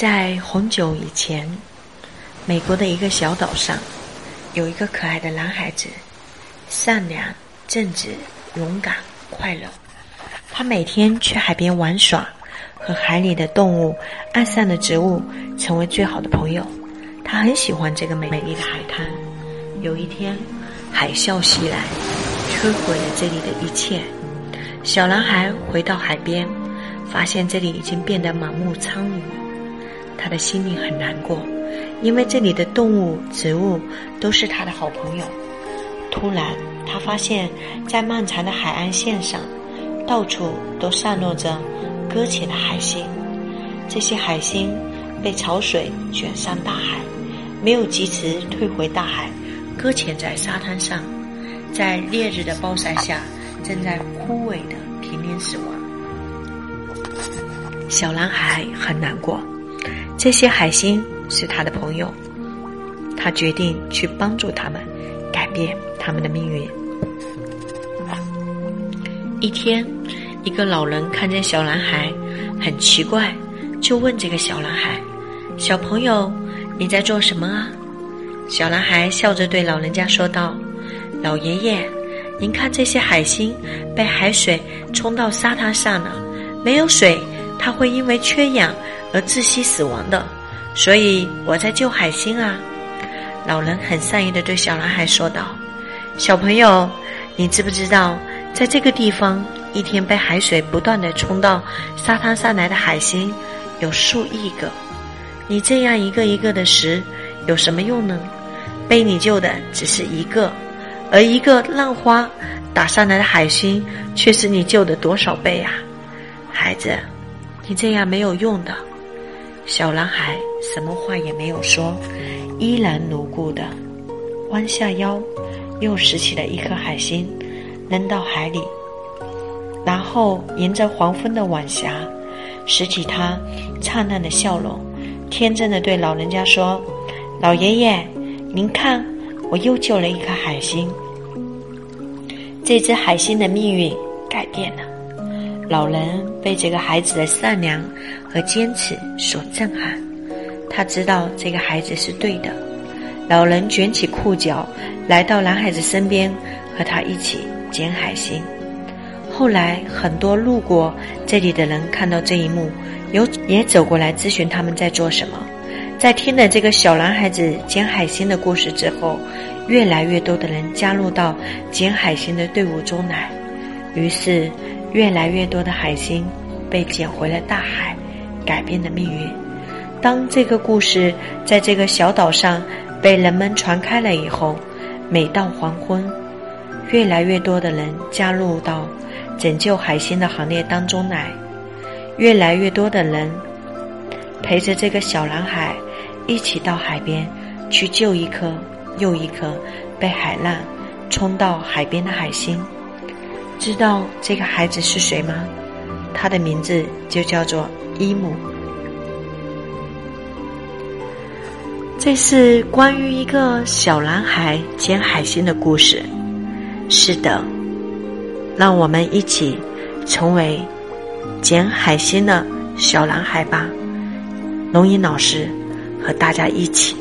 在很久以前，美国的一个小岛上，有一个可爱的男孩子，善良、正直、勇敢、快乐。他每天去海边玩耍，和海里的动物、岸上的植物成为最好的朋友。他很喜欢这个美丽的海滩。有一天，海啸袭来，摧毁了这里的一切。小男孩回到海边，发现这里已经变得满目苍夷。他的心里很难过，因为这里的动物、植物都是他的好朋友。突然，他发现，在漫长的海岸线上，到处都散落着搁浅的海星。这些海星被潮水卷上大海，没有及时退回大海，搁浅在沙滩上，在烈日的暴晒下。正在枯萎的濒临死亡，小男孩很难过。这些海星是他的朋友，他决定去帮助他们，改变他们的命运。一天，一个老人看见小男孩很奇怪，就问这个小男孩：“小朋友，你在做什么啊？”小男孩笑着对老人家说道：“老爷爷。”您看，这些海星被海水冲到沙滩上了。没有水，它会因为缺氧而窒息死亡的。所以我在救海星啊！老人很善意的对小男孩说道：“小朋友，你知不知道，在这个地方，一天被海水不断的冲到沙滩上来的海星有数亿个。你这样一个一个的拾，有什么用呢？被你救的只是一个。”而一个浪花打上来的海星，却是你救的多少倍啊！孩子，你这样没有用的。小男孩什么话也没有说，依然牢固的弯下腰，又拾起了一颗海星，扔到海里，然后迎着黄昏的晚霞，拾起他灿烂的笑容，天真的对老人家说：“老爷爷，您看。”我又救了一颗海星，这只海星的命运改变了。老人被这个孩子的善良和坚持所震撼，他知道这个孩子是对的。老人卷起裤脚，来到男孩子身边，和他一起捡海星。后来，很多路过这里的人看到这一幕，有也走过来咨询他们在做什么。在听了这个小男孩子捡海星的故事之后，越来越多的人加入到捡海星的队伍中来，于是越来越多的海星被捡回了大海，改变了命运。当这个故事在这个小岛上被人们传开了以后，每到黄昏，越来越多的人加入到拯救海星的行列当中来，越来越多的人陪着这个小男孩。一起到海边去救一颗又一颗被海浪冲到海边的海星。知道这个孩子是谁吗？他的名字就叫做伊姆。这是关于一个小男孩捡海星的故事。是的，让我们一起成为捡海星的小男孩吧。龙吟老师。和大家一起。